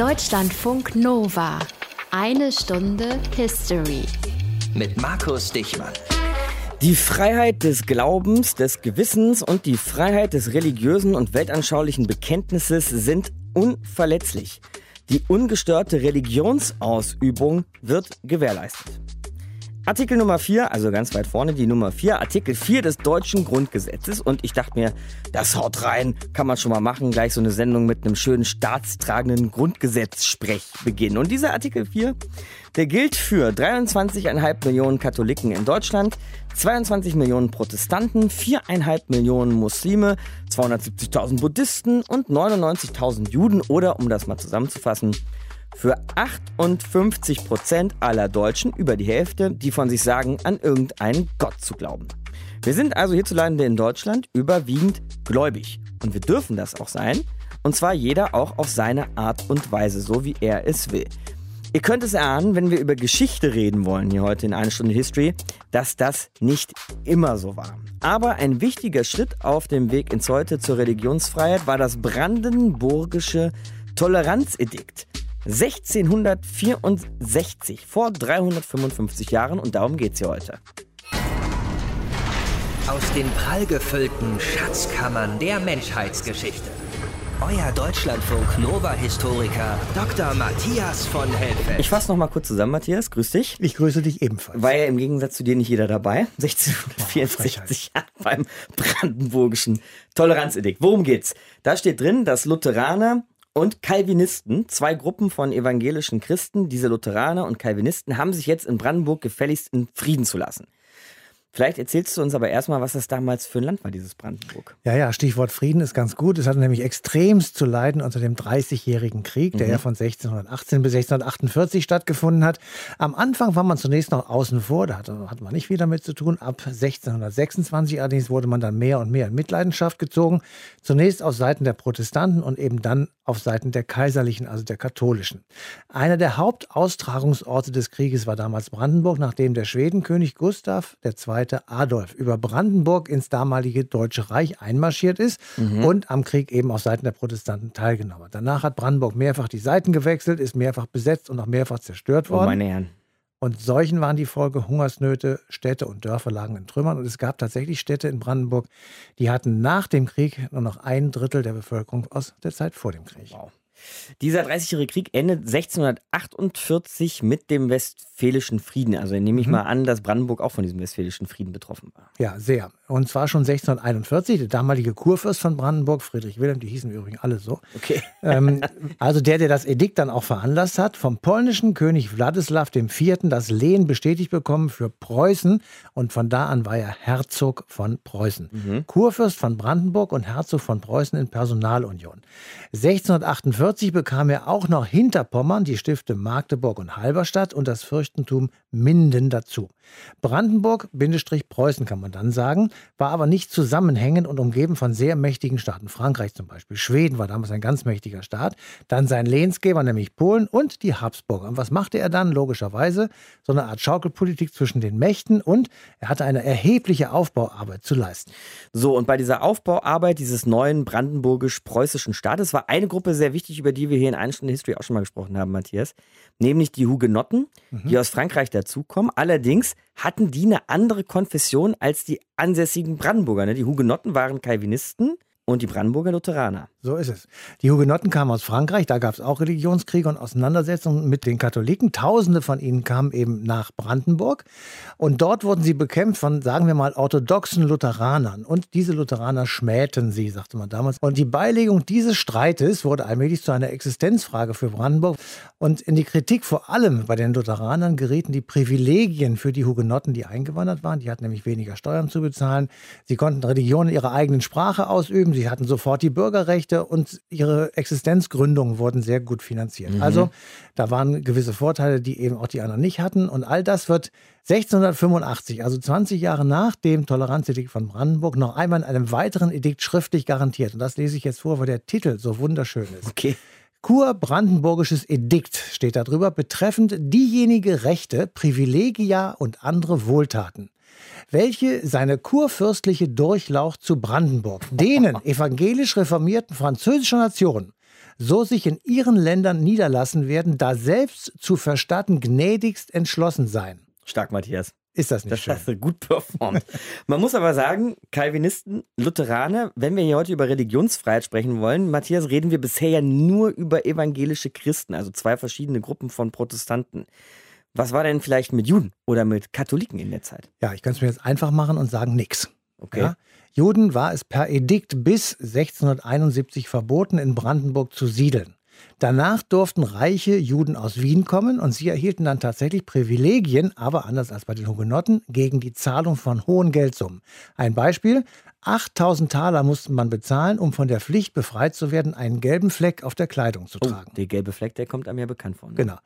Deutschlandfunk Nova. Eine Stunde History. Mit Markus Dichmann. Die Freiheit des Glaubens, des Gewissens und die Freiheit des religiösen und weltanschaulichen Bekenntnisses sind unverletzlich. Die ungestörte Religionsausübung wird gewährleistet. Artikel Nummer 4, also ganz weit vorne die Nummer 4, Artikel 4 des deutschen Grundgesetzes. Und ich dachte mir, das haut rein, kann man schon mal machen, gleich so eine Sendung mit einem schönen staatstragenden Grundgesetzsprech beginnen. Und dieser Artikel 4, der gilt für 23,5 Millionen Katholiken in Deutschland, 22 Millionen Protestanten, 4,5 Millionen Muslime, 270.000 Buddhisten und 99.000 Juden oder, um das mal zusammenzufassen, für 58 Prozent aller Deutschen, über die Hälfte, die von sich sagen, an irgendeinen Gott zu glauben. Wir sind also hierzulande in Deutschland überwiegend gläubig. Und wir dürfen das auch sein. Und zwar jeder auch auf seine Art und Weise, so wie er es will. Ihr könnt es erahnen, wenn wir über Geschichte reden wollen hier heute in einer Stunde History, dass das nicht immer so war. Aber ein wichtiger Schritt auf dem Weg ins Heute zur Religionsfreiheit war das brandenburgische Toleranzedikt. 1664, vor 355 Jahren und darum geht es hier heute. Aus den prallgefüllten Schatzkammern der Menschheitsgeschichte. Euer Deutschlandfunk Nova-Historiker Dr. Matthias von Helfeld. Ich fasse noch mal kurz zusammen, Matthias. Grüß dich. Ich grüße dich ebenfalls. War ja im Gegensatz zu dir nicht jeder dabei. 1664 oh, beim brandenburgischen Toleranzedikt. Worum geht's? Da steht drin, dass Lutheraner und Calvinisten, zwei Gruppen von evangelischen Christen, diese Lutheraner und Calvinisten, haben sich jetzt in Brandenburg gefälligst in Frieden zu lassen. Vielleicht erzählst du uns aber erstmal, was das damals für ein Land war, dieses Brandenburg. Ja, ja, Stichwort Frieden ist ganz gut. Es hatte nämlich extremst zu leiden unter dem Dreißigjährigen Krieg, der mhm. ja von 1618 bis 1648 stattgefunden hat. Am Anfang war man zunächst noch außen vor, da hatte, hatte man nicht viel damit zu tun. Ab 1626 allerdings wurde man dann mehr und mehr in Mitleidenschaft gezogen. Zunächst auf Seiten der Protestanten und eben dann auf Seiten der Kaiserlichen, also der Katholischen. Einer der Hauptaustragungsorte des Krieges war damals Brandenburg, nachdem der Schwedenkönig Gustav II Adolf über Brandenburg ins damalige Deutsche Reich einmarschiert ist mhm. und am Krieg eben auf Seiten der Protestanten teilgenommen hat. Danach hat Brandenburg mehrfach die Seiten gewechselt, ist mehrfach besetzt und auch mehrfach zerstört worden. Oh, meine Herren. Und solchen waren die Folge Hungersnöte, Städte und Dörfer lagen in Trümmern. Und es gab tatsächlich Städte in Brandenburg, die hatten nach dem Krieg nur noch ein Drittel der Bevölkerung aus der Zeit vor dem Krieg. Wow. Dieser 30-jährige Krieg endet 1648 mit dem Westfälischen Frieden. Also nehme ich mhm. mal an, dass Brandenburg auch von diesem Westfälischen Frieden betroffen war. Ja, sehr. Und zwar schon 1641. Der damalige Kurfürst von Brandenburg, Friedrich Wilhelm, die hießen übrigens alle so. Okay. Ähm, also der, der das Edikt dann auch veranlasst hat, vom polnischen König Wladislaw IV. das Lehen bestätigt bekommen für Preußen. Und von da an war er Herzog von Preußen. Mhm. Kurfürst von Brandenburg und Herzog von Preußen in Personalunion. 1648 1940 bekam er auch noch Hinterpommern, die Stifte Magdeburg und Halberstadt und das Fürstentum Minden dazu. Brandenburg-Preußen kann man dann sagen, war aber nicht zusammenhängend und umgeben von sehr mächtigen Staaten. Frankreich zum Beispiel. Schweden war damals ein ganz mächtiger Staat. Dann sein Lehnsgeber, nämlich Polen und die Habsburger. Und was machte er dann? Logischerweise so eine Art Schaukelpolitik zwischen den Mächten und er hatte eine erhebliche Aufbauarbeit zu leisten. So, und bei dieser Aufbauarbeit dieses neuen brandenburgisch-preußischen Staates war eine Gruppe sehr wichtig, über die wir hier in einer Stunde History auch schon mal gesprochen haben, Matthias, nämlich die Hugenotten, mhm. die aus Frankreich dazukommen. Allerdings hatten die eine andere Konfession als die ansässigen Brandenburger. Ne? Die Hugenotten waren Calvinisten und die Brandenburger Lutheraner. So ist es. Die Hugenotten kamen aus Frankreich, da gab es auch Religionskriege und Auseinandersetzungen mit den Katholiken. Tausende von ihnen kamen eben nach Brandenburg und dort wurden sie bekämpft von, sagen wir mal, orthodoxen Lutheranern. Und diese Lutheraner schmähten sie, sagte man damals. Und die Beilegung dieses Streites wurde allmählich zu einer Existenzfrage für Brandenburg. Und in die Kritik vor allem bei den Lutheranern gerieten die Privilegien für die Hugenotten, die eingewandert waren. Die hatten nämlich weniger Steuern zu bezahlen. Sie konnten Religion in ihrer eigenen Sprache ausüben. Sie hatten sofort die Bürgerrechte. Rechte und ihre Existenzgründungen wurden sehr gut finanziert. Mhm. Also da waren gewisse Vorteile, die eben auch die anderen nicht hatten. Und all das wird 1685, also 20 Jahre nach dem Toleranzedikt von Brandenburg, noch einmal in einem weiteren Edikt schriftlich garantiert. Und das lese ich jetzt vor, weil der Titel so wunderschön ist. Okay. Kurbrandenburgisches Edikt steht darüber, betreffend diejenige Rechte, Privilegia und andere Wohltaten, welche seine kurfürstliche Durchlaucht zu Brandenburg, denen evangelisch reformierten französischer Nation, so sich in ihren Ländern niederlassen werden, da selbst zu verstatten gnädigst entschlossen seien. Stark, Matthias. Ist das nicht Das schön? hast du gut performt. Man muss aber sagen, Calvinisten, Lutheraner, wenn wir hier heute über Religionsfreiheit sprechen wollen, Matthias, reden wir bisher ja nur über evangelische Christen, also zwei verschiedene Gruppen von Protestanten. Was war denn vielleicht mit Juden oder mit Katholiken in der Zeit? Ja, ich kann es mir jetzt einfach machen und sagen nix. Okay. Ja? Juden war es per Edikt bis 1671 verboten, in Brandenburg zu siedeln. Danach durften reiche Juden aus Wien kommen und sie erhielten dann tatsächlich Privilegien, aber anders als bei den Hugenotten, gegen die Zahlung von hohen Geldsummen. Ein Beispiel, 8000 Taler musste man bezahlen, um von der Pflicht befreit zu werden, einen gelben Fleck auf der Kleidung zu Oh, tragen. der gelbe Fleck, der kommt einem ja bekannt vor. Ne? Genau.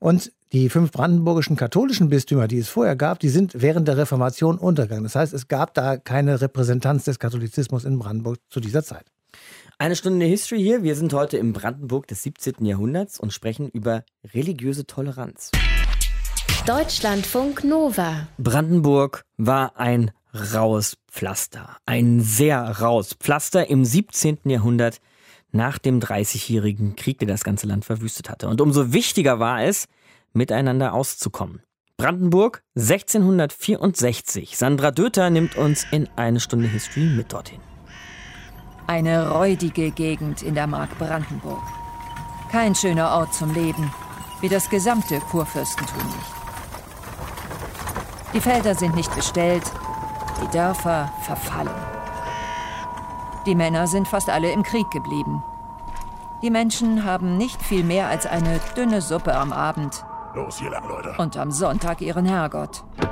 Und die fünf brandenburgischen katholischen Bistümer, die es vorher gab, die sind während der Reformation untergegangen. Das heißt, es gab da keine Repräsentanz des Katholizismus in Brandenburg zu dieser Zeit. Eine Stunde History hier. Wir sind heute im Brandenburg des 17. Jahrhunderts und sprechen über religiöse Toleranz. Deutschlandfunk Nova. Brandenburg war ein raues Pflaster. Ein sehr raues Pflaster im 17. Jahrhundert nach dem Dreißigjährigen Krieg, der das ganze Land verwüstet hatte. Und umso wichtiger war es, miteinander auszukommen. Brandenburg 1664. Sandra Döter nimmt uns in eine Stunde History mit dorthin. Eine räudige Gegend in der Mark Brandenburg. Kein schöner Ort zum Leben, wie das gesamte Kurfürstentum nicht. Die Felder sind nicht bestellt, die Dörfer verfallen. Die Männer sind fast alle im Krieg geblieben. Die Menschen haben nicht viel mehr als eine dünne Suppe am Abend Los hier lang, Leute. und am Sonntag ihren Herrgott. Die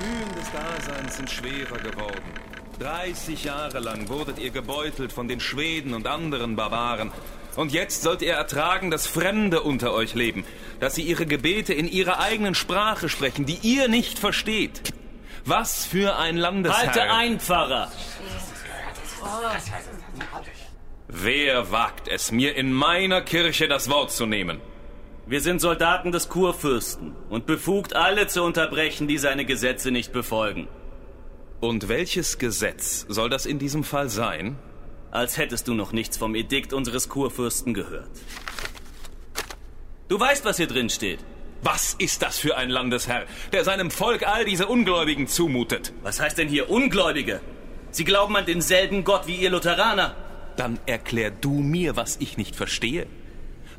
Mühen des Daseins sind schwerer geworden. 30 Jahre lang wurdet ihr gebeutelt von den Schweden und anderen Barbaren. Und jetzt sollt ihr ertragen, dass Fremde unter euch leben, dass sie ihre Gebete in ihrer eigenen Sprache sprechen, die ihr nicht versteht. Was für ein Landesherr. Halte ein, Pfarrer! Wer wagt es, mir in meiner Kirche das Wort zu nehmen? Wir sind Soldaten des Kurfürsten und befugt, alle zu unterbrechen, die seine Gesetze nicht befolgen. Und welches Gesetz soll das in diesem Fall sein? Als hättest du noch nichts vom Edikt unseres Kurfürsten gehört. Du weißt, was hier drin steht. Was ist das für ein Landesherr, der seinem Volk all diese Ungläubigen zumutet? Was heißt denn hier Ungläubige? Sie glauben an denselben Gott wie ihr Lutheraner. Dann erklär du mir, was ich nicht verstehe.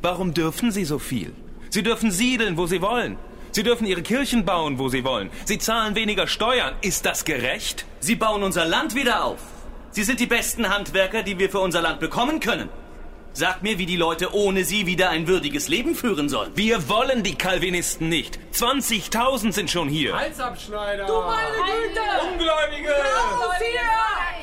Warum dürfen sie so viel? Sie dürfen siedeln, wo sie wollen. Sie dürfen ihre Kirchen bauen, wo sie wollen. Sie zahlen weniger Steuern. Ist das gerecht? Sie bauen unser Land wieder auf. Sie sind die besten Handwerker, die wir für unser Land bekommen können. Sag mir, wie die Leute ohne sie wieder ein würdiges Leben führen sollen. Wir wollen die Calvinisten nicht. 20.000 sind schon hier.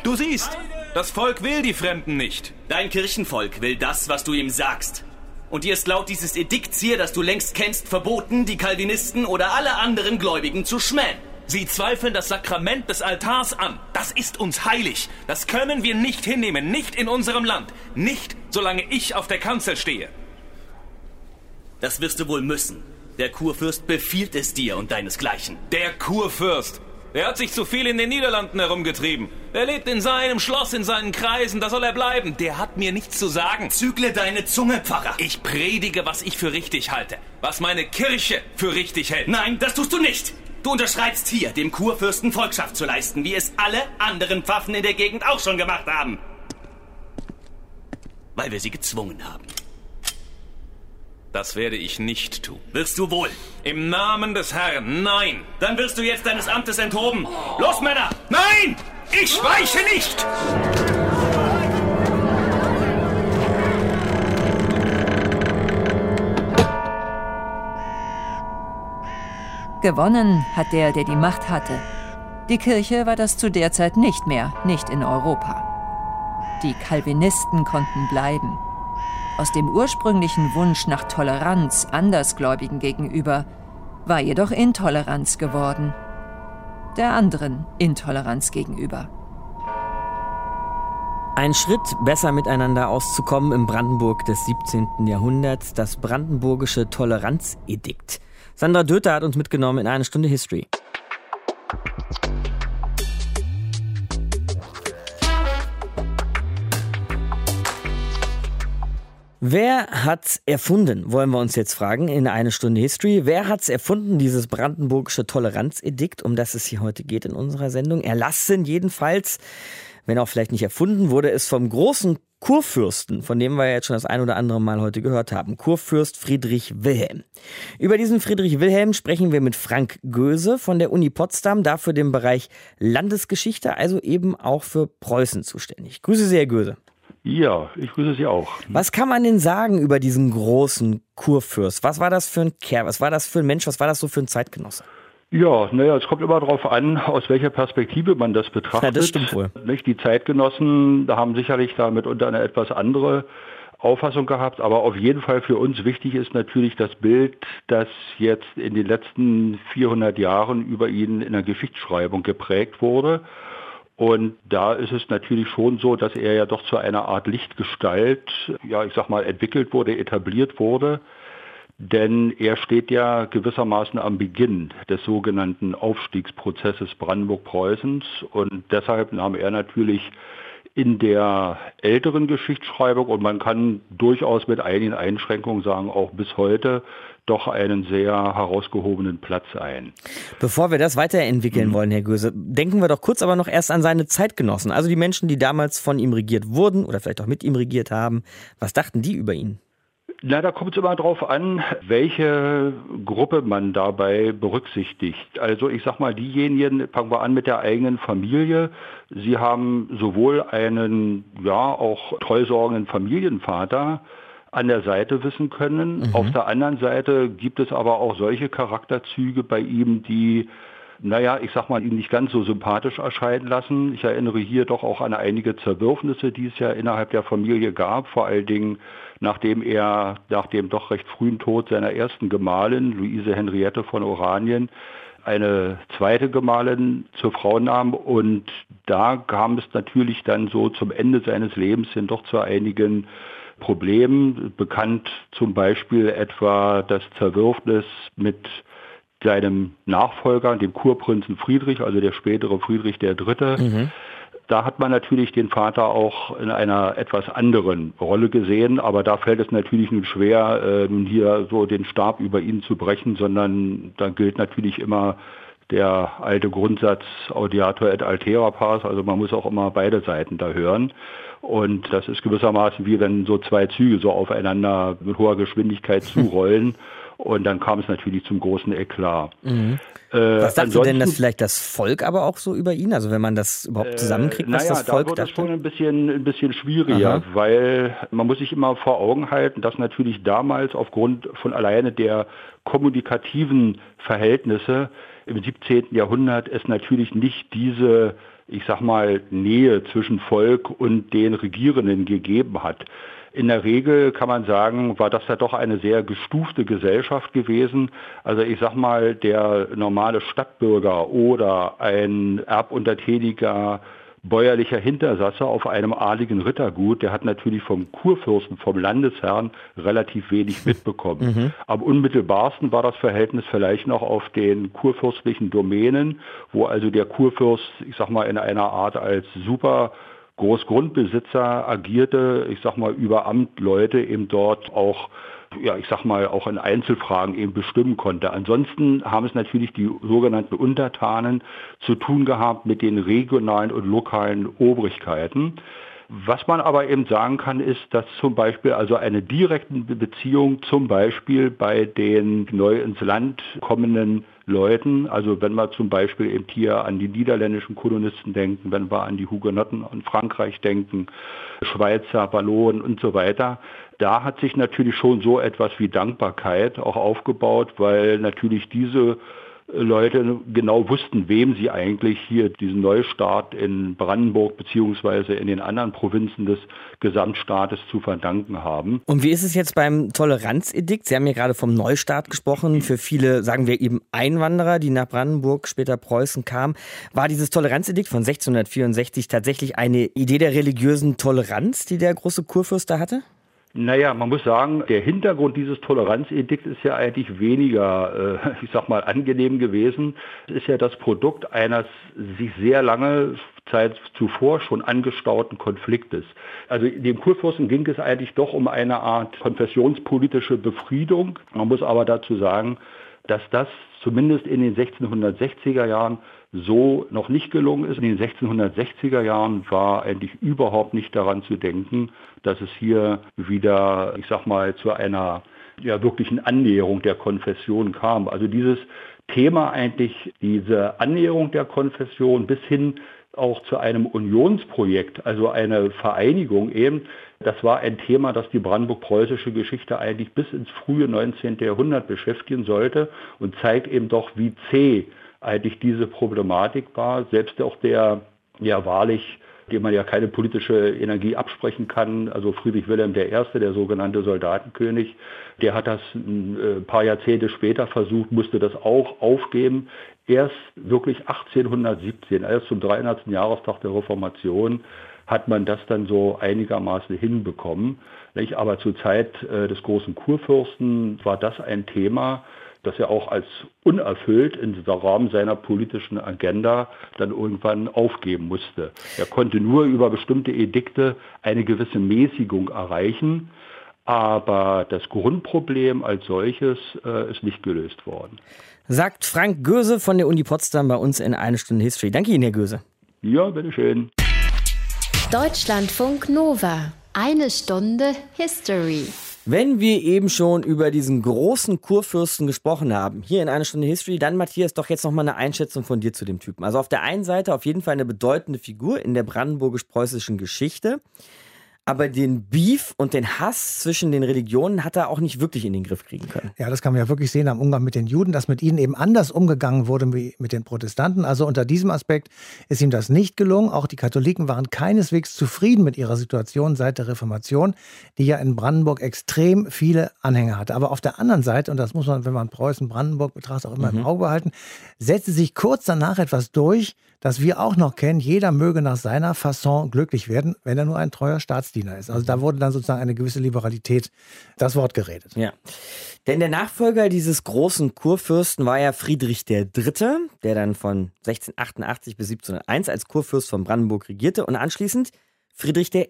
Du siehst, das Volk will die Fremden nicht. Dein Kirchenvolk will das, was du ihm sagst. Und dir ist laut dieses Edikts hier, das du längst kennst, verboten, die Calvinisten oder alle anderen Gläubigen zu schmähen. Sie zweifeln das Sakrament des Altars an. Das ist uns heilig. Das können wir nicht hinnehmen. Nicht in unserem Land. Nicht, solange ich auf der Kanzel stehe. Das wirst du wohl müssen. Der Kurfürst befiehlt es dir und deinesgleichen. Der Kurfürst. Er hat sich zu viel in den Niederlanden herumgetrieben. Er lebt in seinem Schloss, in seinen Kreisen. Da soll er bleiben. Der hat mir nichts zu sagen. Zügle deine Zunge, Pfarrer. Ich predige, was ich für richtig halte. Was meine Kirche für richtig hält. Nein, das tust du nicht. Du unterschreibst hier, dem Kurfürsten Volkschaft zu leisten, wie es alle anderen Pfaffen in der Gegend auch schon gemacht haben. Weil wir sie gezwungen haben. Das werde ich nicht tun. Wirst du wohl. Im Namen des Herrn, nein. Dann wirst du jetzt deines Amtes enthoben. Los, Männer! Nein! Ich weiche nicht! Gewonnen hat der, der die Macht hatte. Die Kirche war das zu der Zeit nicht mehr, nicht in Europa. Die Calvinisten konnten bleiben. Aus dem ursprünglichen Wunsch nach Toleranz Andersgläubigen gegenüber war jedoch Intoleranz geworden. Der anderen Intoleranz gegenüber. Ein Schritt, besser miteinander auszukommen im Brandenburg des 17. Jahrhunderts, das brandenburgische Toleranzedikt. Sandra Döter hat uns mitgenommen in eine Stunde History. Wer hat's erfunden, wollen wir uns jetzt fragen in eine Stunde History. Wer hat's erfunden, dieses brandenburgische Toleranzedikt, um das es hier heute geht in unserer Sendung? Erlassen jedenfalls, wenn auch vielleicht nicht erfunden, wurde es vom großen Kurfürsten, von dem wir jetzt schon das ein oder andere Mal heute gehört haben, Kurfürst Friedrich Wilhelm. Über diesen Friedrich Wilhelm sprechen wir mit Frank Göse von der Uni Potsdam, dafür den Bereich Landesgeschichte, also eben auch für Preußen zuständig. Grüße Sie, Herr Göse. Ja, ich grüße Sie auch. Was kann man denn sagen über diesen großen Kurfürst? Was war das für ein Kerl? Was war das für ein Mensch? Was war das so für ein Zeitgenosse? Ja, naja, es kommt immer darauf an, aus welcher Perspektive man das betrachtet. Ja, das stimmt wohl. Nicht? Die Zeitgenossen da haben sicherlich da mitunter eine etwas andere Auffassung gehabt, aber auf jeden Fall für uns wichtig ist natürlich das Bild, das jetzt in den letzten 400 Jahren über ihn in der Geschichtsschreibung geprägt wurde. Und da ist es natürlich schon so, dass er ja doch zu einer Art Lichtgestalt, ja, ich sag mal, entwickelt wurde, etabliert wurde. Denn er steht ja gewissermaßen am Beginn des sogenannten Aufstiegsprozesses Brandenburg-Preußens und deshalb nahm er natürlich in der älteren Geschichtsschreibung und man kann durchaus mit einigen Einschränkungen sagen, auch bis heute doch einen sehr herausgehobenen Platz ein. Bevor wir das weiterentwickeln mhm. wollen, Herr Göse, denken wir doch kurz aber noch erst an seine Zeitgenossen, also die Menschen, die damals von ihm regiert wurden oder vielleicht auch mit ihm regiert haben. Was dachten die über ihn? Na, da kommt es immer darauf an, welche Gruppe man dabei berücksichtigt. Also ich sag mal, diejenigen, fangen wir an mit der eigenen Familie. Sie haben sowohl einen, ja, auch treusorgenden Familienvater, an der Seite wissen können. Mhm. Auf der anderen Seite gibt es aber auch solche Charakterzüge bei ihm, die naja, ich sag mal, ihn nicht ganz so sympathisch erscheinen lassen. Ich erinnere hier doch auch an einige Zerwürfnisse, die es ja innerhalb der Familie gab, vor allen Dingen nachdem er nach dem doch recht frühen Tod seiner ersten Gemahlin, Luise Henriette von Oranien, eine zweite Gemahlin zur Frau nahm und da kam es natürlich dann so zum Ende seines Lebens hin doch zu einigen Problemen. Bekannt zum Beispiel etwa das Zerwürfnis mit seinem Nachfolger, dem Kurprinzen Friedrich, also der spätere Friedrich III. Mhm. Da hat man natürlich den Vater auch in einer etwas anderen Rolle gesehen, aber da fällt es natürlich nun schwer, nun hier so den Stab über ihn zu brechen, sondern da gilt natürlich immer der alte Grundsatz Audiator et altera pars, also man muss auch immer beide Seiten da hören. Und das ist gewissermaßen wie wenn so zwei Züge so aufeinander mit hoher Geschwindigkeit zurollen. Und dann kam es natürlich zum großen Eklat. Mhm. Äh, was dachte denn das vielleicht das Volk aber auch so über ihn? Also wenn man das überhaupt äh, zusammenkriegt, was naja, das Volk da wird dachte? Das schon ein bisschen, ein bisschen schwieriger, Aha. weil man muss sich immer vor Augen halten, dass natürlich damals aufgrund von alleine der kommunikativen Verhältnisse im 17. Jahrhundert es natürlich nicht diese ich sag mal, Nähe zwischen Volk und den Regierenden gegeben hat. In der Regel kann man sagen, war das ja doch eine sehr gestufte Gesellschaft gewesen. Also ich sag mal, der normale Stadtbürger oder ein erbuntertäniger bäuerlicher Hintersasser auf einem adligen Rittergut, der hat natürlich vom Kurfürsten, vom Landesherrn relativ wenig mitbekommen. Mhm. Am unmittelbarsten war das Verhältnis vielleicht noch auf den kurfürstlichen Domänen, wo also der Kurfürst, ich sag mal, in einer Art als super Großgrundbesitzer agierte, ich sag mal, über Amtleute eben dort auch ja, ich sag mal, auch in Einzelfragen eben bestimmen konnte. Ansonsten haben es natürlich die sogenannten Untertanen zu tun gehabt mit den regionalen und lokalen Obrigkeiten. Was man aber eben sagen kann, ist, dass zum Beispiel also eine direkte Beziehung zum Beispiel bei den neu ins Land kommenden Leuten, also wenn wir zum Beispiel eben hier an die niederländischen Kolonisten denken, wenn wir an die Hugenotten in Frankreich denken, Schweizer, Wallonen und so weiter, da hat sich natürlich schon so etwas wie Dankbarkeit auch aufgebaut, weil natürlich diese Leute genau wussten, wem sie eigentlich hier diesen Neustart in Brandenburg beziehungsweise in den anderen Provinzen des Gesamtstaates zu verdanken haben. Und wie ist es jetzt beim Toleranzedikt? Sie haben ja gerade vom Neustart gesprochen. Für viele, sagen wir eben Einwanderer, die nach Brandenburg, später Preußen kamen. War dieses Toleranzedikt von 1664 tatsächlich eine Idee der religiösen Toleranz, die der große Kurfürst da hatte? Naja, man muss sagen, der Hintergrund dieses Toleranzedikts ist ja eigentlich weniger, äh, ich sag mal, angenehm gewesen. Es ist ja das Produkt eines sich sehr lange Zeit zuvor schon angestauten Konfliktes. Also dem Kurfürsten ging es eigentlich doch um eine Art konfessionspolitische Befriedung. Man muss aber dazu sagen, dass das zumindest in den 1660er Jahren so noch nicht gelungen ist. In den 1660er Jahren war eigentlich überhaupt nicht daran zu denken, dass es hier wieder, ich sag mal, zu einer ja, wirklichen Annäherung der Konfession kam. Also dieses Thema eigentlich, diese Annäherung der Konfession bis hin auch zu einem Unionsprojekt, also eine Vereinigung eben, das war ein Thema, das die brandenburg-preußische Geschichte eigentlich bis ins frühe 19. Jahrhundert beschäftigen sollte und zeigt eben doch, wie zäh eigentlich diese Problematik war. Selbst auch der ja wahrlich dem man ja keine politische Energie absprechen kann. Also Friedrich Wilhelm I., der sogenannte Soldatenkönig, der hat das ein äh, paar Jahrzehnte später versucht, musste das auch aufgeben. Erst wirklich 1817, erst zum 300. Jahrestag der Reformation, hat man das dann so einigermaßen hinbekommen. Aber zur Zeit äh, des großen Kurfürsten war das ein Thema, das er auch als unerfüllt im Rahmen seiner politischen Agenda dann irgendwann aufgeben musste. Er konnte nur über bestimmte Edikte eine gewisse Mäßigung erreichen, aber das Grundproblem als solches äh, ist nicht gelöst worden. Sagt Frank Göse von der Uni Potsdam bei uns in eine Stunde History. Danke Ihnen, Herr Göse. Ja, bitteschön. Deutschlandfunk Nova. Eine Stunde History. Wenn wir eben schon über diesen großen Kurfürsten gesprochen haben, hier in einer Stunde History, dann Matthias doch jetzt nochmal eine Einschätzung von dir zu dem Typen. Also auf der einen Seite auf jeden Fall eine bedeutende Figur in der brandenburgisch-preußischen Geschichte aber den Beef und den Hass zwischen den Religionen hat er auch nicht wirklich in den Griff kriegen können. Ja, das kann man ja wirklich sehen am Umgang mit den Juden, dass mit ihnen eben anders umgegangen wurde wie mit den Protestanten. Also unter diesem Aspekt ist ihm das nicht gelungen. Auch die Katholiken waren keineswegs zufrieden mit ihrer Situation seit der Reformation, die ja in Brandenburg extrem viele Anhänger hatte. Aber auf der anderen Seite, und das muss man, wenn man Preußen-Brandenburg betrachtet, auch immer mhm. im Auge behalten, setzte sich kurz danach etwas durch, das wir auch noch kennen. Jeder möge nach seiner Fasson glücklich werden, wenn er nur ein treuer Staatsdiener ist. Also da wurde dann sozusagen eine gewisse Liberalität das Wort geredet. Ja. Denn der Nachfolger dieses großen Kurfürsten war ja Friedrich III., der dann von 1688 bis 1701 als Kurfürst von Brandenburg regierte und anschließend Friedrich I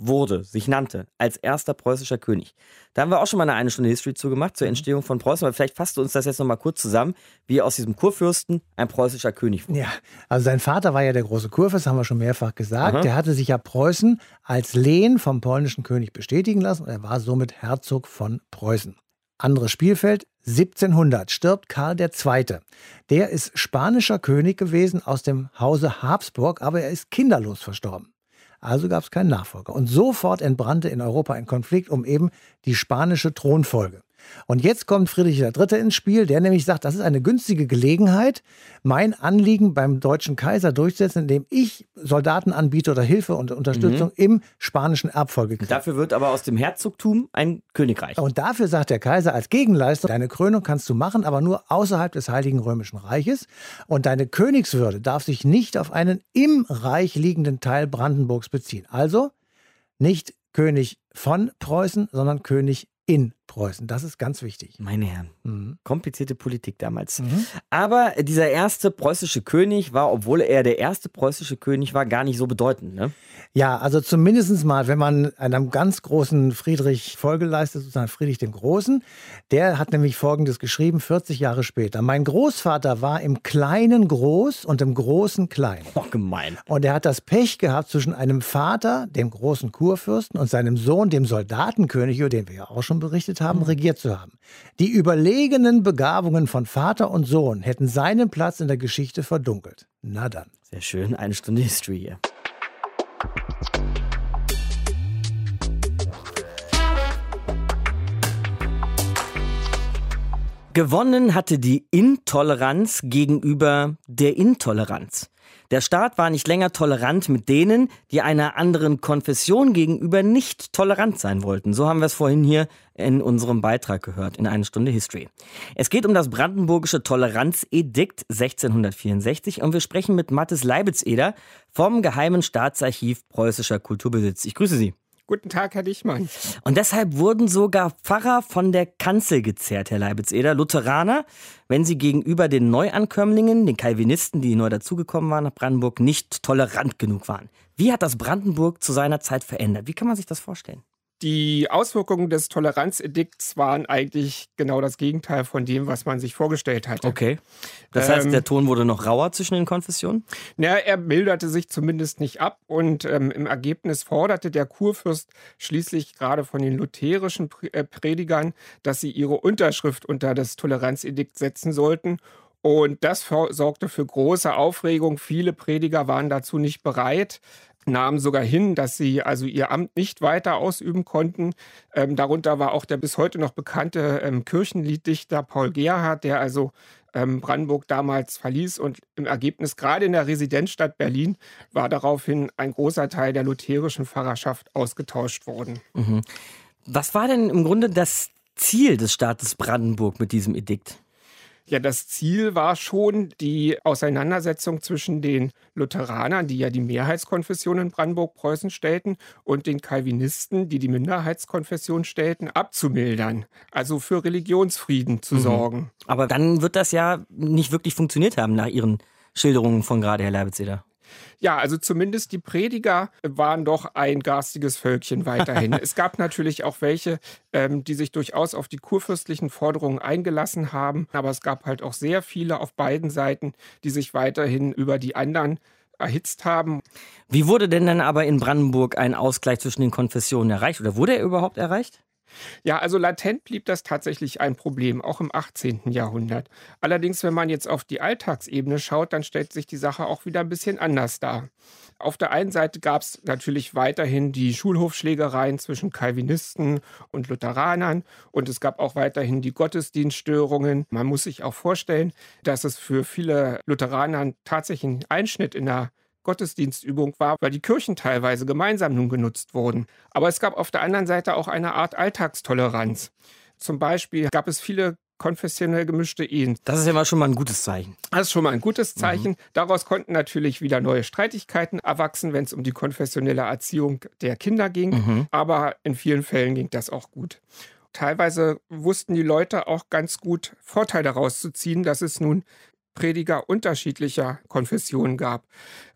wurde, sich nannte, als erster preußischer König. Da haben wir auch schon mal eine eine Stunde History zu gemacht, zur mhm. Entstehung von Preußen, aber vielleicht fasst du uns das jetzt nochmal kurz zusammen, wie aus diesem Kurfürsten ein preußischer König wurde. Ja, also sein Vater war ja der große Kurfürst, haben wir schon mehrfach gesagt. Aha. Der hatte sich ja Preußen als Lehen vom polnischen König bestätigen lassen und er war somit Herzog von Preußen. Anderes Spielfeld, 1700 stirbt Karl II. Der ist spanischer König gewesen aus dem Hause Habsburg, aber er ist kinderlos verstorben. Also gab es keinen Nachfolger. Und sofort entbrannte in Europa ein Konflikt um eben die spanische Thronfolge. Und jetzt kommt Friedrich III. ins Spiel, der nämlich sagt, das ist eine günstige Gelegenheit, mein Anliegen beim deutschen Kaiser durchzusetzen, indem ich Soldaten anbiete oder Hilfe und Unterstützung mhm. im spanischen Erbfolgekrieg. Dafür wird aber aus dem Herzogtum ein Königreich. Und dafür sagt der Kaiser als Gegenleistung, deine Krönung kannst du machen, aber nur außerhalb des Heiligen Römischen Reiches. Und deine Königswürde darf sich nicht auf einen im Reich liegenden Teil Brandenburgs beziehen. Also nicht König von Preußen, sondern König in Preußen. Das ist ganz wichtig. Meine Herren, mhm. komplizierte Politik damals. Mhm. Aber dieser erste preußische König war, obwohl er der erste preußische König war, gar nicht so bedeutend. Ne? Ja, also zumindest mal, wenn man einem ganz großen Friedrich Folge leistet, sozusagen Friedrich dem Großen, der hat nämlich Folgendes geschrieben, 40 Jahre später. Mein Großvater war im Kleinen groß und im Großen klein. Oh, gemein. Und er hat das Pech gehabt zwischen einem Vater, dem großen Kurfürsten, und seinem Sohn, dem Soldatenkönig, über den wir ja auch schon berichtet haben, regiert zu haben. Die überlegenen Begabungen von Vater und Sohn hätten seinen Platz in der Geschichte verdunkelt. Na dann. Sehr schön, eine Stunde History hier. Gewonnen hatte die Intoleranz gegenüber der Intoleranz. Der Staat war nicht länger tolerant mit denen, die einer anderen Konfession gegenüber nicht tolerant sein wollten. So haben wir es vorhin hier in unserem Beitrag gehört, in einer Stunde History. Es geht um das brandenburgische Toleranzedikt 1664 und wir sprechen mit Mathis Leibitzeder vom Geheimen Staatsarchiv Preußischer Kulturbesitz. Ich grüße Sie. Guten Tag, Herr Dichmann. Und deshalb wurden sogar Pfarrer von der Kanzel gezerrt, Herr Leibitz-Eder. Lutheraner, wenn sie gegenüber den Neuankömmlingen, den Calvinisten, die neu dazugekommen waren nach Brandenburg, nicht tolerant genug waren. Wie hat das Brandenburg zu seiner Zeit verändert? Wie kann man sich das vorstellen? Die Auswirkungen des Toleranzedikts waren eigentlich genau das Gegenteil von dem, was man sich vorgestellt hatte. Okay. Das heißt, Ähm, der Ton wurde noch rauer zwischen den Konfessionen? Ja, er milderte sich zumindest nicht ab und ähm, im Ergebnis forderte der Kurfürst schließlich gerade von den lutherischen äh, Predigern, dass sie ihre Unterschrift unter das Toleranzedikt setzen sollten. Und das sorgte für große Aufregung. Viele Prediger waren dazu nicht bereit nahmen sogar hin, dass sie also ihr Amt nicht weiter ausüben konnten. Ähm, darunter war auch der bis heute noch bekannte ähm, Kirchenlieddichter Paul Gerhardt, der also ähm, Brandenburg damals verließ und im Ergebnis gerade in der Residenzstadt Berlin war daraufhin ein großer Teil der lutherischen Pfarrerschaft ausgetauscht worden. Mhm. Was war denn im Grunde das Ziel des Staates Brandenburg mit diesem Edikt? Ja, das Ziel war schon die Auseinandersetzung zwischen den Lutheranern, die ja die Mehrheitskonfession in Brandenburg-Preußen stellten, und den Calvinisten, die die Minderheitskonfession stellten, abzumildern. Also für Religionsfrieden zu Mhm. sorgen. Aber dann wird das ja nicht wirklich funktioniert haben nach Ihren Schilderungen von gerade, Herr Leibitzeder. Ja, also zumindest die Prediger waren doch ein garstiges Völkchen weiterhin. es gab natürlich auch welche, ähm, die sich durchaus auf die kurfürstlichen Forderungen eingelassen haben, aber es gab halt auch sehr viele auf beiden Seiten, die sich weiterhin über die anderen erhitzt haben. Wie wurde denn dann aber in Brandenburg ein Ausgleich zwischen den Konfessionen erreicht? Oder wurde er überhaupt erreicht? Ja, also latent blieb das tatsächlich ein Problem, auch im 18. Jahrhundert. Allerdings, wenn man jetzt auf die Alltagsebene schaut, dann stellt sich die Sache auch wieder ein bisschen anders dar. Auf der einen Seite gab es natürlich weiterhin die Schulhofschlägereien zwischen Calvinisten und Lutheranern und es gab auch weiterhin die Gottesdienststörungen. Man muss sich auch vorstellen, dass es für viele Lutheraner tatsächlich ein Einschnitt in der Gottesdienstübung war, weil die Kirchen teilweise gemeinsam nun genutzt wurden. Aber es gab auf der anderen Seite auch eine Art Alltagstoleranz. Zum Beispiel gab es viele konfessionell gemischte Ehen. Das ist ja mal schon mal ein gutes Zeichen. Das ist schon mal ein gutes Zeichen. Daraus konnten natürlich wieder neue Streitigkeiten erwachsen, wenn es um die konfessionelle Erziehung der Kinder ging. Mhm. Aber in vielen Fällen ging das auch gut. Teilweise wussten die Leute auch ganz gut Vorteile daraus zu ziehen, dass es nun Prediger unterschiedlicher Konfessionen gab.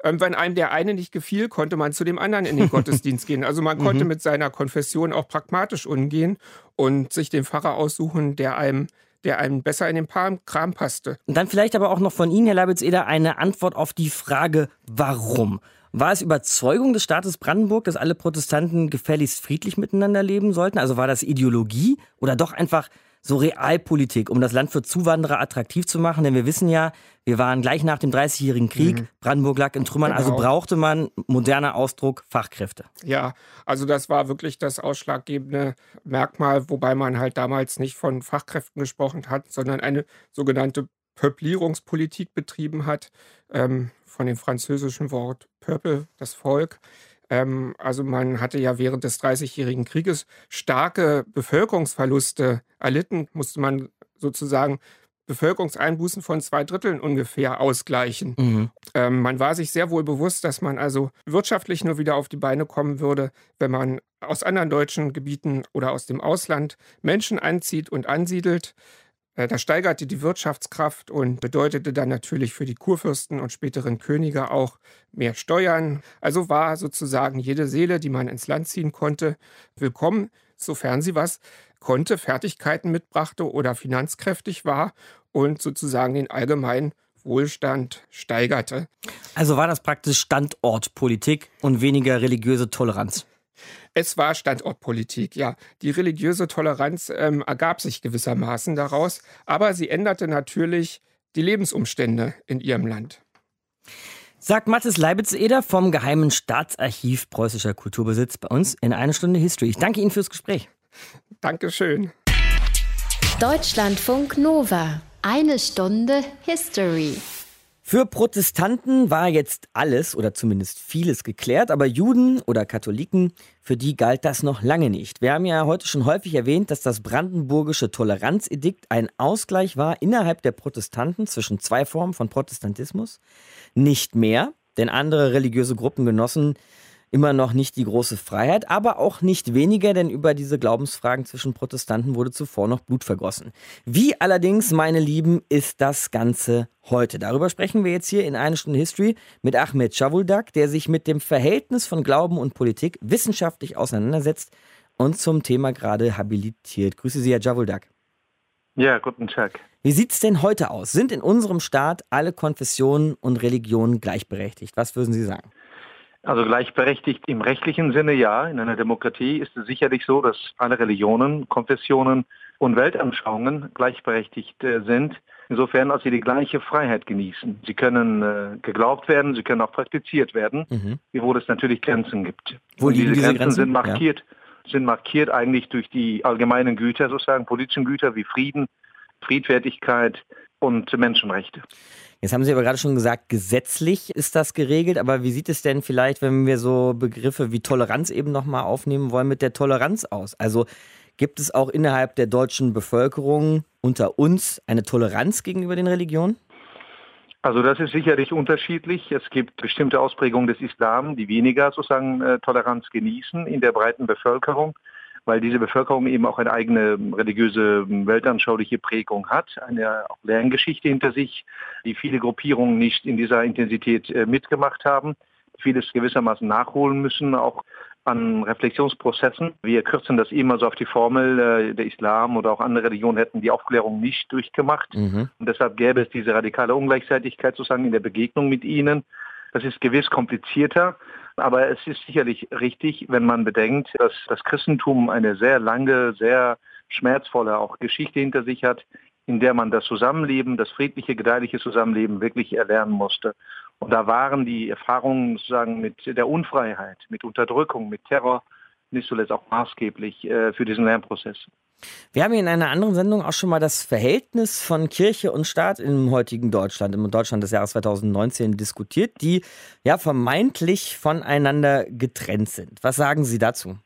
Ähm, wenn einem der eine nicht gefiel, konnte man zu dem anderen in den Gottesdienst gehen. Also man konnte Mhm. mit seiner Konfession auch pragmatisch umgehen und sich den Pfarrer aussuchen, der einem, der einem besser in den Kram passte. Und dann vielleicht aber auch noch von Ihnen, Herr Leibitz-Eder, eine Antwort auf die Frage, warum? War es Überzeugung des Staates Brandenburg, dass alle Protestanten gefälligst friedlich miteinander leben sollten? Also war das Ideologie oder doch einfach so Realpolitik, um das Land für Zuwanderer attraktiv zu machen? Denn wir wissen ja, wir waren gleich nach dem Dreißigjährigen Krieg, Mhm. Brandenburg lag in Trümmern, also Genau. brauchte man, moderner Ausdruck, Fachkräfte. Ja, also das war wirklich das ausschlaggebende Merkmal, wobei man halt damals nicht von Fachkräften gesprochen hat, sondern eine sogenannte Peuplierungspolitik betrieben hat, ähm, von dem französischen Wort Peuple, das Volk. Ähm, also man hatte ja während des Dreißigjährigen Krieges starke Bevölkerungsverluste erlitten, musste man sozusagen Bevölkerungseinbußen von zwei Dritteln ungefähr ausgleichen. Mhm. Ähm, man war sich sehr wohl bewusst, dass man also wirtschaftlich nur wieder auf die Beine kommen würde, wenn man aus anderen deutschen Gebieten oder aus dem Ausland Menschen anzieht und ansiedelt. Äh, Das steigerte die Wirtschaftskraft und bedeutete dann natürlich für die Kurfürsten und späteren Könige auch mehr Steuern. Also war sozusagen jede Seele, die man ins Land ziehen konnte, willkommen, sofern sie was konnte, Fertigkeiten mitbrachte oder finanzkräftig war und sozusagen den allgemeinen Wohlstand steigerte. Also war das praktisch Standortpolitik und weniger religiöse Toleranz. Es war Standortpolitik, ja. Die religiöse Toleranz ähm, ergab sich gewissermaßen daraus, aber sie änderte natürlich die Lebensumstände in ihrem Land. Sagt Mathis Leibitz-Eder vom Geheimen Staatsarchiv Preußischer Kulturbesitz bei uns in eine Stunde History. Ich danke Ihnen fürs Gespräch. Dankeschön. Deutschlandfunk Nova. Eine Stunde History. Für Protestanten war jetzt alles oder zumindest vieles geklärt, aber Juden oder Katholiken, für die galt das noch lange nicht. Wir haben ja heute schon häufig erwähnt, dass das brandenburgische Toleranzedikt ein Ausgleich war innerhalb der Protestanten zwischen zwei Formen von Protestantismus. Nicht mehr, denn andere religiöse Gruppen genossen immer noch nicht die große Freiheit, aber auch nicht weniger, denn über diese Glaubensfragen zwischen Protestanten wurde zuvor noch Blut vergossen. Wie allerdings, meine Lieben, ist das Ganze heute? Darüber sprechen wir jetzt hier in eine Stunde History mit Ahmed Chavuldak, der sich mit dem Verhältnis von Glauben und Politik wissenschaftlich auseinandersetzt und zum Thema gerade habilitiert. Grüße Sie, Herr Chavuldak. Ja, guten Tag. Wie sieht es denn heute aus? Sind in unserem Staat alle Konfessionen und Religionen gleichberechtigt? Was würden Sie sagen? Also gleichberechtigt im rechtlichen Sinne ja. In einer Demokratie ist es sicherlich so, dass alle Religionen, Konfessionen und Weltanschauungen gleichberechtigt äh, sind. Insofern, als sie die gleiche Freiheit genießen. Sie können äh, geglaubt werden, sie können auch praktiziert werden, mhm. wiewohl es natürlich Grenzen gibt. Wo liegen diese, diese Grenzen? sind markiert, ja. sind markiert eigentlich durch die allgemeinen Güter, sozusagen politischen Güter wie Frieden, Friedfertigkeit und Menschenrechte. Jetzt haben Sie aber gerade schon gesagt, gesetzlich ist das geregelt, aber wie sieht es denn vielleicht, wenn wir so Begriffe wie Toleranz eben nochmal aufnehmen wollen, mit der Toleranz aus? Also gibt es auch innerhalb der deutschen Bevölkerung unter uns eine Toleranz gegenüber den Religionen? Also das ist sicherlich unterschiedlich. Es gibt bestimmte Ausprägungen des Islam, die weniger sozusagen äh, Toleranz genießen in der breiten Bevölkerung weil diese Bevölkerung eben auch eine eigene religiöse, weltanschauliche Prägung hat, eine auch Lerngeschichte hinter sich, die viele Gruppierungen nicht in dieser Intensität äh, mitgemacht haben, vieles gewissermaßen nachholen müssen, auch an Reflexionsprozessen. Wir kürzen das immer so auf die Formel, äh, der Islam oder auch andere Religionen hätten die Aufklärung nicht durchgemacht. Mhm. Und deshalb gäbe es diese radikale Ungleichzeitigkeit sozusagen in der Begegnung mit ihnen. Das ist gewiss komplizierter, aber es ist sicherlich richtig, wenn man bedenkt, dass das Christentum eine sehr lange, sehr schmerzvolle auch Geschichte hinter sich hat, in der man das Zusammenleben, das friedliche, gedeihliche Zusammenleben wirklich erlernen musste. Und da waren die Erfahrungen sozusagen mit der Unfreiheit, mit Unterdrückung, mit Terror nicht zuletzt auch maßgeblich äh, für diesen Lernprozess. Wir haben in einer anderen Sendung auch schon mal das Verhältnis von Kirche und Staat im heutigen Deutschland, im Deutschland des Jahres 2019 diskutiert, die ja vermeintlich voneinander getrennt sind. Was sagen Sie dazu?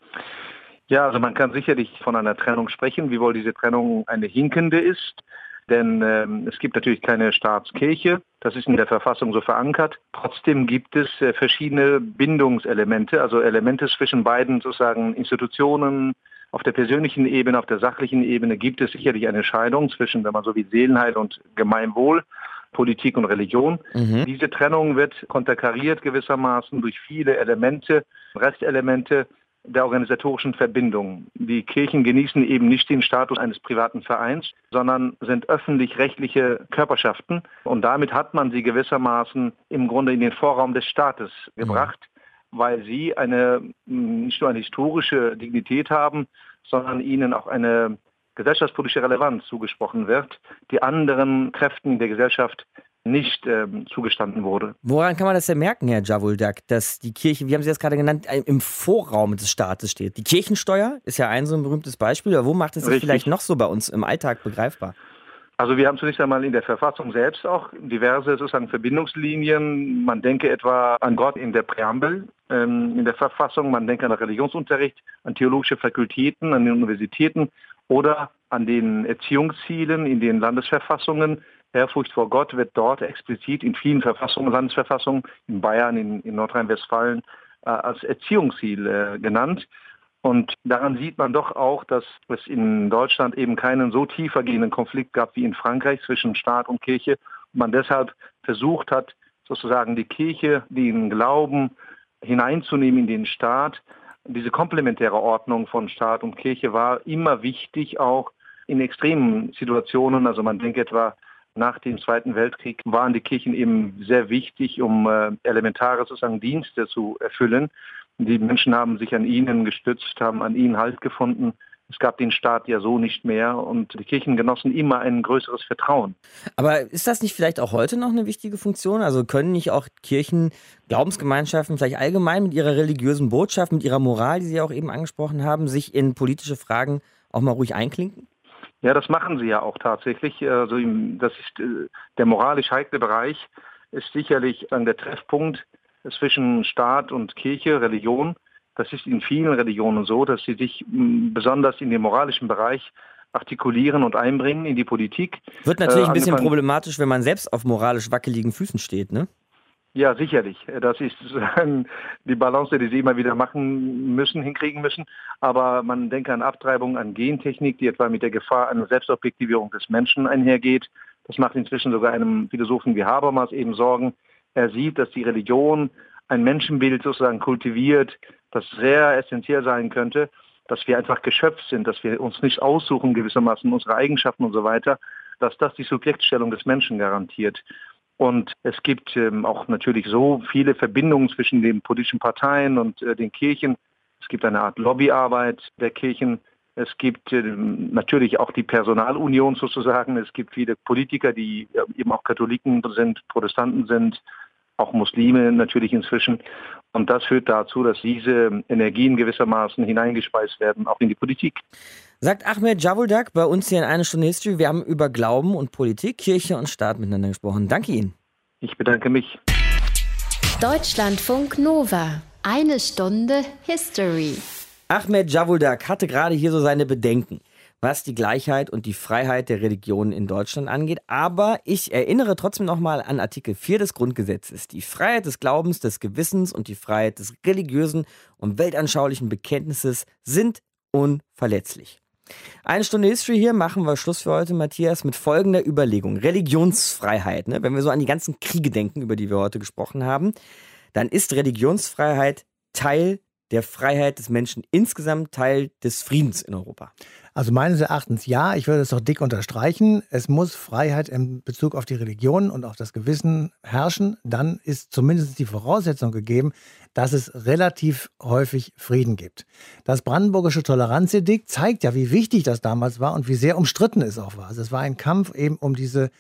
Ja, also man kann sicherlich von einer Trennung sprechen, wiewohl diese Trennung eine hinkende ist. Denn ähm, es gibt natürlich keine Staatskirche, das ist in der Verfassung so verankert. Trotzdem gibt es äh, verschiedene Bindungselemente, also Elemente zwischen beiden sozusagen Institutionen, auf der persönlichen Ebene, auf der sachlichen Ebene gibt es sicherlich eine Scheidung zwischen, wenn man so wie Seelenheil und Gemeinwohl, Politik und Religion. Mhm. Diese Trennung wird konterkariert gewissermaßen durch viele Elemente, Restelemente der organisatorischen Verbindung. Die Kirchen genießen eben nicht den Status eines privaten Vereins, sondern sind öffentlich-rechtliche Körperschaften. Und damit hat man sie gewissermaßen im Grunde in den Vorraum des Staates gebracht. Mhm weil sie eine, hm, nicht nur eine historische Dignität haben, sondern ihnen auch eine gesellschaftspolitische Relevanz zugesprochen wird, die anderen Kräften in der Gesellschaft nicht ähm, zugestanden wurde. Woran kann man das denn merken, Herr Javuldak, dass die Kirche, wie haben Sie das gerade genannt, im Vorraum des Staates steht? Die Kirchensteuer ist ja ein so ein berühmtes Beispiel, aber wo macht es sich vielleicht noch so bei uns im Alltag begreifbar? Also wir haben zunächst einmal in der Verfassung selbst auch diverse sozusagen Verbindungslinien. Man denke etwa an Gott in der Präambel ähm, in der Verfassung, man denke an Religionsunterricht, an theologische Fakultäten, an den Universitäten oder an den Erziehungszielen in den Landesverfassungen. Ehrfurcht vor Gott wird dort explizit in vielen Verfassungen, Landesverfassungen, in Bayern, in, in Nordrhein-Westfalen äh, als Erziehungsziel äh, genannt. Und daran sieht man doch auch, dass es in Deutschland eben keinen so tiefergehenden Konflikt gab wie in Frankreich zwischen Staat und Kirche. Und man deshalb versucht hat, sozusagen die Kirche, den Glauben hineinzunehmen in den Staat. Diese komplementäre Ordnung von Staat und Kirche war immer wichtig, auch in extremen Situationen. Also man denkt etwa nach dem Zweiten Weltkrieg waren die Kirchen eben sehr wichtig, um äh, elementare sozusagen Dienste zu erfüllen. Die Menschen haben sich an ihnen gestützt, haben an ihnen Halt gefunden. Es gab den Staat ja so nicht mehr und die Kirchen genossen immer ein größeres Vertrauen. Aber ist das nicht vielleicht auch heute noch eine wichtige Funktion? Also können nicht auch Kirchen, Glaubensgemeinschaften vielleicht allgemein mit ihrer religiösen Botschaft, mit ihrer Moral, die Sie auch eben angesprochen haben, sich in politische Fragen auch mal ruhig einklinken? Ja, das machen sie ja auch tatsächlich. Also das ist äh, der moralisch heikle Bereich ist sicherlich der Treffpunkt zwischen Staat und Kirche, Religion. Das ist in vielen Religionen so, dass sie sich besonders in dem moralischen Bereich artikulieren und einbringen in die Politik. Wird natürlich äh, ein bisschen problematisch, wenn man selbst auf moralisch wackeligen Füßen steht, ne? Ja, sicherlich. Das ist die Balance, die Sie immer wieder machen müssen, hinkriegen müssen. Aber man denke an Abtreibung, an Gentechnik, die etwa mit der Gefahr einer Selbstobjektivierung des Menschen einhergeht. Das macht inzwischen sogar einem Philosophen wie Habermas eben Sorgen. Er sieht, dass die Religion ein Menschenbild sozusagen kultiviert, das sehr essentiell sein könnte, dass wir einfach geschöpft sind, dass wir uns nicht aussuchen gewissermaßen unsere Eigenschaften und so weiter, dass das die Subjektstellung des Menschen garantiert. Und es gibt ähm, auch natürlich so viele Verbindungen zwischen den politischen Parteien und äh, den Kirchen. Es gibt eine Art Lobbyarbeit der Kirchen. Es gibt ähm, natürlich auch die Personalunion sozusagen. Es gibt viele Politiker, die äh, eben auch Katholiken sind, Protestanten sind, auch Muslime natürlich inzwischen. Und das führt dazu, dass diese Energien gewissermaßen hineingespeist werden, auch in die Politik. Sagt Ahmed Javuldak bei uns hier in einer Stunde History. Wir haben über Glauben und Politik, Kirche und Staat miteinander gesprochen. Danke Ihnen. Ich bedanke mich. Deutschlandfunk Nova. Eine Stunde History. Ahmed Javuldak hatte gerade hier so seine Bedenken, was die Gleichheit und die Freiheit der Religionen in Deutschland angeht. Aber ich erinnere trotzdem nochmal an Artikel 4 des Grundgesetzes. Die Freiheit des Glaubens, des Gewissens und die Freiheit des religiösen und weltanschaulichen Bekenntnisses sind unverletzlich. Eine Stunde History hier machen wir Schluss für heute, Matthias, mit folgender Überlegung. Religionsfreiheit. Ne? Wenn wir so an die ganzen Kriege denken, über die wir heute gesprochen haben, dann ist Religionsfreiheit Teil der Freiheit des Menschen insgesamt, Teil des Friedens in Europa. Also meines Erachtens ja, ich würde es auch dick unterstreichen. Es muss Freiheit in Bezug auf die Religion und auf das Gewissen herrschen. Dann ist zumindest die Voraussetzung gegeben, dass es relativ häufig Frieden gibt. Das brandenburgische Toleranzedikt zeigt ja, wie wichtig das damals war und wie sehr umstritten es auch war. Also es war ein Kampf eben um diese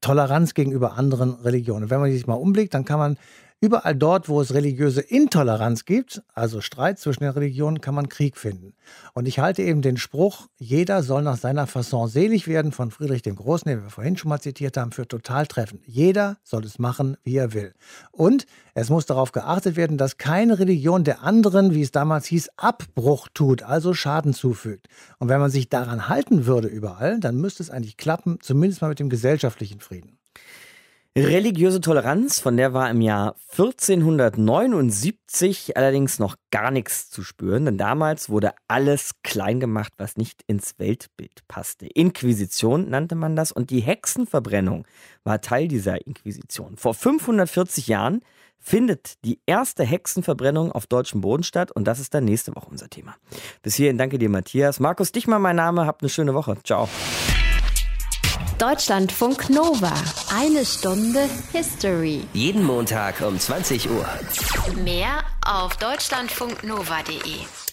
Toleranz gegenüber anderen Religionen. Wenn man sich mal umblickt, dann kann man Überall dort, wo es religiöse Intoleranz gibt, also Streit zwischen den Religionen, kann man Krieg finden. Und ich halte eben den Spruch, jeder soll nach seiner Fasson selig werden von Friedrich dem Großen, den wir vorhin schon mal zitiert haben, für total treffend. Jeder soll es machen, wie er will. Und es muss darauf geachtet werden, dass keine Religion der anderen, wie es damals hieß, Abbruch tut, also Schaden zufügt. Und wenn man sich daran halten würde überall, dann müsste es eigentlich klappen, zumindest mal mit dem gesellschaftlichen Frieden. Religiöse Toleranz, von der war im Jahr 1479 allerdings noch gar nichts zu spüren, denn damals wurde alles klein gemacht, was nicht ins Weltbild passte. Inquisition nannte man das und die Hexenverbrennung war Teil dieser Inquisition. Vor 540 Jahren findet die erste Hexenverbrennung auf deutschem Boden statt und das ist dann nächste Woche unser Thema. Bis hierhin danke dir, Matthias. Markus Dichmann, mein Name. Habt eine schöne Woche. Ciao. Deutschlandfunk Nova. Eine Stunde History. Jeden Montag um 20 Uhr. Mehr auf deutschlandfunknova.de.